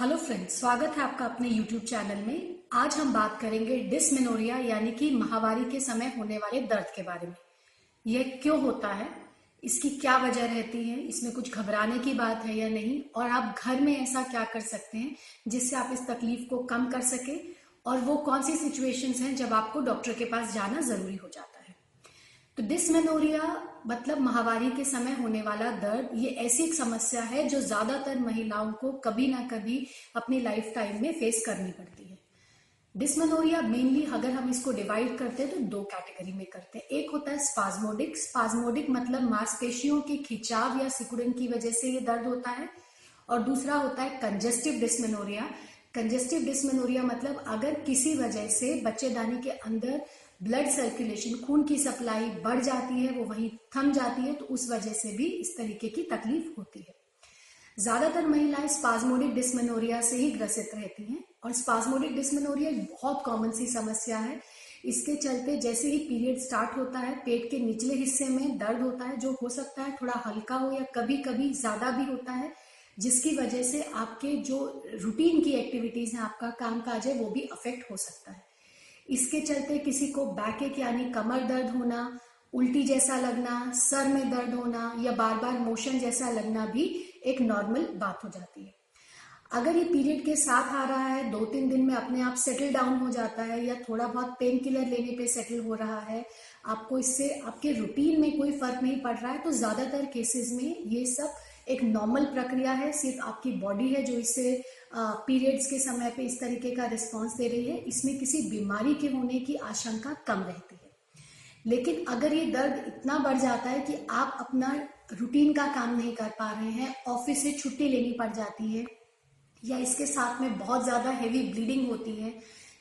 Hello friends, स्वागत है आपका अपने यूट्यूब चैनल में। आज हम बात करेंगे डिसमेनोरिया यानी कि महावारी के समय होने वाले दर्द के बारे में। यह क्यों होता है? इसकी क्या वजह रहती है? इसमें कुछ घबराने की बात है या नहीं? और आप घर में ऐसा क्या कर सकते हैं जिससे आप इस तकलीफ़ को कम कर सके? और वो कौन सी सिचुएशंस हैं जब आपको डॉक्टर के पास जाना ज़रूरी हो जाता है? तो डिसमेनोरिया मतलब महावारी के समय होने वाला दर्द, ये ऐसी एक समस्या है जो ज़्यादातर महिलाओं को कभी ना कभी अपनी लाइफ टाइम में फेस करनी पड़ती है। डिसमेनोरिया मेनली अगर हम इसको डिवाइड करते हैं तो दो कैटेगरी में करते हैं। एक होता है स्पाजमोडिक स्पाजमोडिक मतलब मांसपेशियों के खिंचाव या सिकुड़न की वजह से ये दर्द होता है। और दूसरा होता है कंजेस्टिव डिसमेनोरिया कंजेस्टिव डिसमेनोरिया मतलब अगर किसी वजह से बच्चेदानी के अंदर ब्लड सर्कुलेशन, खून की सप्लाई बढ़ जाती है, वो वहीं थम जाती है तो उस वजह से भी इस तरीके की तकलीफ़ होती है। ज़्यादातर महिलाएँ स्पाजमोडिक डिस्मेनोरिया से ही ग्रसित रहती हैं, और स्पाजमोडिक डिस्मेनोरिया बहुत कॉमन सी समस्या है। इसके चलते जैसे ही पीरियड स्टार्ट होता है, पेट के निचले हिस्से में दर्द होता है, जो हो सकता है थोड़ा हल्का हो या कभी कभी ज़्यादा भी होता है, जिसकी वजह से आपके जो रूटीन की एक्टिविटीज़ हैं, आपका काम काज है, वो भी अफेक्ट हो सकता है। इसके चलते किसी को बैक एक यानी कमर दर्द होना, उल्टी जैसा लगना, सर में दर्द होना या बार बार मोशन जैसा लगना भी एक नॉर्मल बात हो जाती है। अगर ये पीरियड के साथ आ रहा है दो तीन दिन में अपने आप सेटल डाउन हो जाता है या थोड़ा बहुत पेन किलर लेने पे सेटल हो रहा है, आपको इससे, आपके रूटीन में कोई फ़र्क नहीं पड़ रहा है तो ज़्यादातर केसेस में ये सब एक नॉर्मल प्रक्रिया है, सिर्फ़ आपकी बॉडी है जो इससे पीरियड्स के समय पे इस तरीके का रिस्पॉन्स दे रही है। इसमें किसी बीमारी के होने की आशंका कम रहती है। लेकिन अगर ये दर्द इतना बढ़ जाता है कि आप अपना रूटीन का काम नहीं कर पा रहे हैं ऑफ़िस से छुट्टी लेनी पड़ जाती है, या इसके साथ में बहुत ज़्यादा हैवी ब्लीडिंग होती है,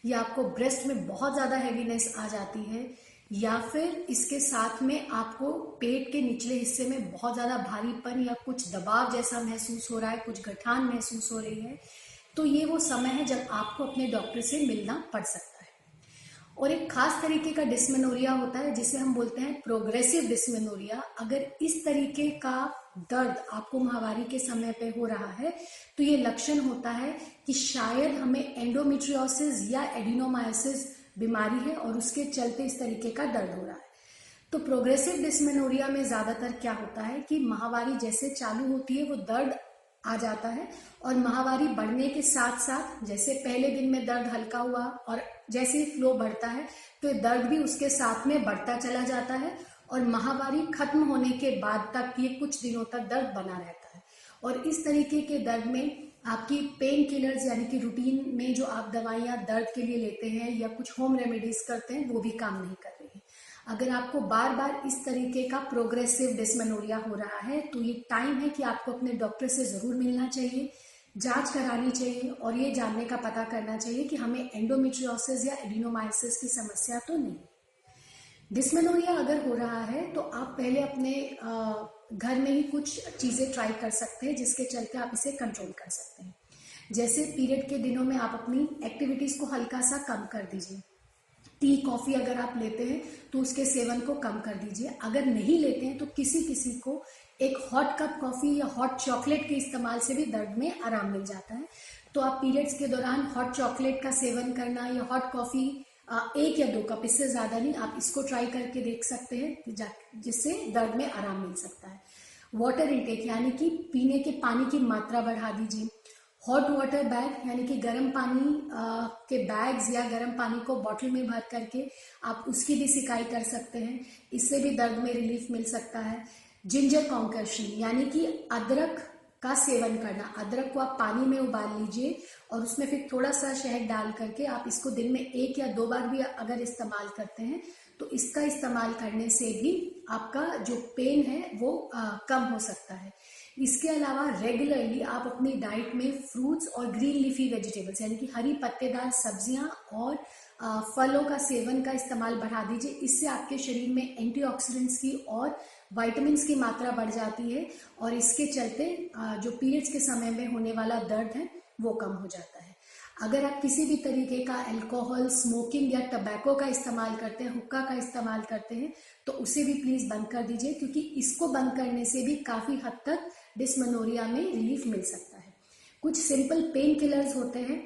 या आपको ब्रेस्ट में बहुत ज़्यादा हैवीनेस आ जाती है या फिर इसके साथ में आपको पेट के निचले हिस्से में बहुत ज़्यादा भारीपन या कुछ दबाव जैसा महसूस हो रहा है, कुछ गठान महसूस हो रही है तो ये वो समय है जब आपको अपने डॉक्टर से मिलना पड़ सकता है। और एक खास तरीके का डिस्मेनोरिया होता है, जिसे हम बोलते हैं प्रोग्रेसिव डिस्मेनोरिया। अगर इस तरीके का दर्द आपको महावारी के समय पे हो रहा है तो ये लक्षण होता है कि शायद हमें एंडोमेट्रियोसिस या एडिनोमायोसिस बीमारी है और उसके चलते इस तरीके का दर्द हो रहा है। तो प्रोग्रेसिव डिस्मेनोरिया में ज़्यादातर क्या होता है कि महावारी जैसे चालू होती है, वो दर्द आ जाता है और महावारी बढ़ने के साथ साथ जैसे पहले दिन में दर्द हल्का हुआ और जैसे ही फ्लो बढ़ता है तो दर्द भी उसके साथ में बढ़ता चला जाता है और महावारी खत्म होने के बाद तक ये कुछ दिनों तक दर्द बना रहता है। और इस तरीके के दर्द में आपकी पेन किलर्स यानी कि रूटीन में जो आप दवाइयाँ दर्द के लिए लेते हैं या कुछ होम रेमेडीज करते हैं, वो भी काम नहीं कर रही है। अगर आपको बार बार इस तरीके का प्रोग्रेसिव डिस्मेनोरिया हो रहा है तो ये टाइम है कि आपको अपने डॉक्टर से ज़रूर मिलना चाहिए, जाँच करानी चाहिए और ये जानने का पता करना चाहिए कि हमें एंडोमेट्रियोसिस या एडिनोमाइसिस की समस्या तो नहीं डिसमेनोरिया अगर हो रहा है तो आप पहले अपने घर में ही कुछ चीज़ें ट्राई कर सकते हैं, जिसके चलते आप इसे कंट्रोल कर सकते हैं। जैसे पीरियड के दिनों में आप अपनी एक्टिविटीज़ को हल्का सा कम कर दीजिए। टी कॉफ़ी अगर आप लेते हैं तो उसके सेवन को कम कर दीजिए। अगर नहीं लेते हैं तो किसी किसी को एक हॉट कप कॉफ़ी या हॉट चॉकलेट के इस्तेमाल से भी दर्द में आराम मिल जाता है। तो आप पीरियड्स के दौरान हॉट चॉकलेट का सेवन करना या हॉट कॉफ़ी एक या दो कप इससे ज़्यादा नहीं आप इसको ट्राई करके देख सकते हैं जिससे दर्द में आराम मिल सकता है। वाटर इनटेक यानी कि पीने के पानी की मात्रा बढ़ा दीजिए। हॉट वाटर बैग यानी कि गर्म पानी आ, के बैग्स या गर्म पानी को बॉटल में भर करके आप उसकी भी सिकाई कर सकते हैं। इससे भी दर्द में रिलीफ मिल सकता है। जिंजर कॉन्कर्शन यानी कि अदरक का सेवन करना। अदरक को आप पानी में उबाल लीजिए और उसमें फिर थोड़ा सा शहद डाल करके आप इसको दिन में एक या दो बार भी अगर इस्तेमाल करते हैं तो इसका इस्तेमाल करने से भी आपका जो पेन है वो आ, कम हो सकता है। इसके अलावा रेगुलरली आप अपनी डाइट में फ्रूट्स और ग्रीन लीफी वेजिटेबल्स यानी कि हरी पत्तेदार सब्ज़ियाँ और आ, फलों का सेवन का इस्तेमाल बढ़ा दीजिए। इससे आपके शरीर में एंटीऑक्सीडेंट्स की और वाइटामिन की मात्रा बढ़ जाती है और इसके चलते जो पीरियड्स के समय में होने वाला दर्द है, वो कम हो जाता है। अगर आप किसी भी तरीके का अल्कोहल स्मोकिंग या टबैको का इस्तेमाल करते हैं, हुक्का का इस्तेमाल करते हैं तो उसे भी प्लीज़ बंद कर दीजिए, क्योंकि इसको बंद करने से भी काफ़ी हद तक डिसमनोरिया में रिलीफ मिल सकता है। कुछ सिंपल पेन किलर्स होते हैं,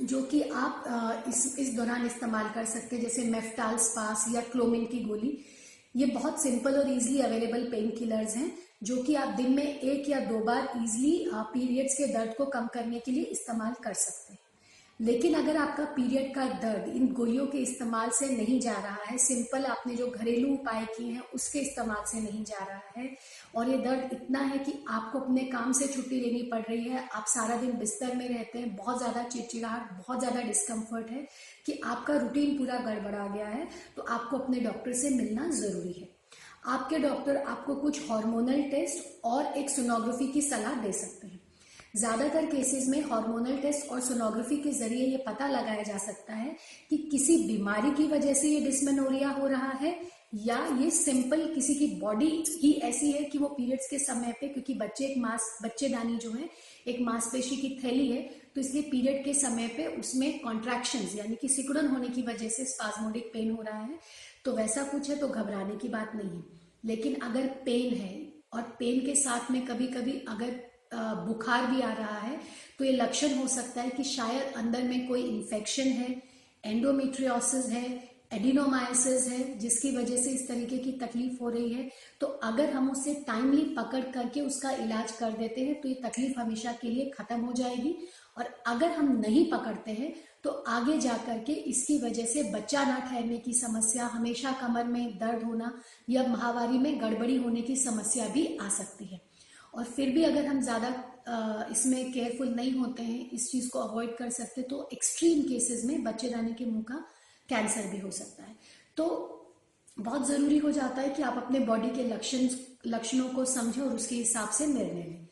जो कि आप इस इस दौरान इस्तेमाल कर सकते हैं, जैसे मेफ्टाल स्पास या क्लोमिन की गोली। ये बहुत सिंपल और इजीली अवेलेबल पेन किलर्स हैं, जो कि आप दिन में एक या दो बार इजीली पीरियड्स के दर्द को कम करने के लिए इस्तेमाल कर सकते हैं। लेकिन अगर आपका पीरियड का दर्द इन गोलियों के इस्तेमाल से नहीं जा रहा है, सिंपल आपने जो घरेलू उपाय किए हैं, उसके इस्तेमाल से नहीं जा रहा है। और ये दर्द इतना है कि आपको अपने काम से छुट्टी लेनी पड़ रही है, आप सारा दिन बिस्तर में रहते हैं, बहुत ज़्यादा चिड़चिड़ाहट, बहुत ज़्यादा डिस्कम्फर्ट है कि आपका रूटीन पूरा गड़बड़ा गया है तो आपको अपने डॉक्टर से मिलना ज़रूरी है। आपके डॉक्टर आपको कुछ हार्मोनल टेस्ट और एक सोनोग्राफी की सलाह दे सकते हैं। ज़्यादातर केसेस में हार्मोनल टेस्ट और सोनोग्राफी के ज़रिए ये पता लगाया जा सकता है कि किसी बीमारी की वजह से ये डिस्मेनोरिया हो रहा है या ये सिंपल किसी की बॉडी ही ऐसी है कि वो पीरियड्स के समय पे, क्योंकि बच्चे एक मास, बच्चेदानी जो है, एक मांसपेशी की थैली है तो इसलिए पीरियड के समय पे उसमें कॉन्ट्रैक्शन यानी कि सिकुड़न होने की वजह से स्पाजमोडिक पेन हो रहा है तो वैसा कुछ है तो घबराने की बात नहीं है। लेकिन अगर पेन है और पेन के साथ में कभी कभी अगर बुखार भी आ रहा है तो ये लक्षण हो सकता है कि शायद अंदर में कोई इन्फेक्शन है एंडोमेट्रियोसिस है एडिनोमाइसिस है, जिसकी वजह से इस तरीके की तकलीफ़ हो रही है। तो अगर हम उसे टाइमली पकड़ करके उसका इलाज कर देते हैं तो ये तकलीफ़ हमेशा के लिए खत्म हो जाएगी। और अगर हम नहीं पकड़ते हैं तो आगे जा करके इसकी वजह से बच्चा ना ठहरने की समस्या, हमेशा कमर में दर्द होना या महावारी में गड़बड़ी होने की समस्या भी आ सकती है। और फिर भी अगर हम ज़्यादा इसमें केयरफुल नहीं होते हैं, इस चीज़ को अवॉइड कर सकते तो एक्सट्रीम केसेस में बच्चेदानी के मुँह का कैंसर भी हो सकता है। तो बहुत ज़रूरी हो जाता है कि आप अपने बॉडी के लक्षण, लक्षणों को समझें और उसके हिसाब से निर्णय लें।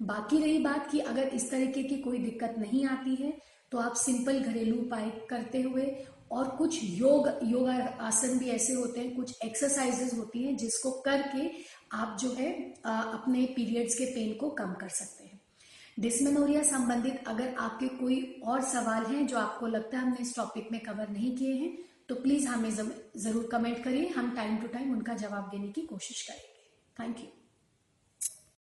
बाकी रही बात कि अगर इस तरीके की कोई दिक्कत नहीं आती है तो आप सिंपल घरेलू उपाय करते हुए और कुछ योग, योगा आसन भी ऐसे होते हैं, कुछ एक्सरसाइजेस होती हैं जिसको करके आप जो है अपने पीरियड्स के पेन को कम कर सकते हैं। डिसमेनोरिया संबंधित अगर आपके कोई और सवाल हैं जो आपको लगता है हमने इस टॉपिक में कवर नहीं किए हैं तो प्लीज़ हमें ज़रूर कमेंट करिए। हम टाइम टू टाइम उनका जवाब देने की कोशिश करेंगे। Thank you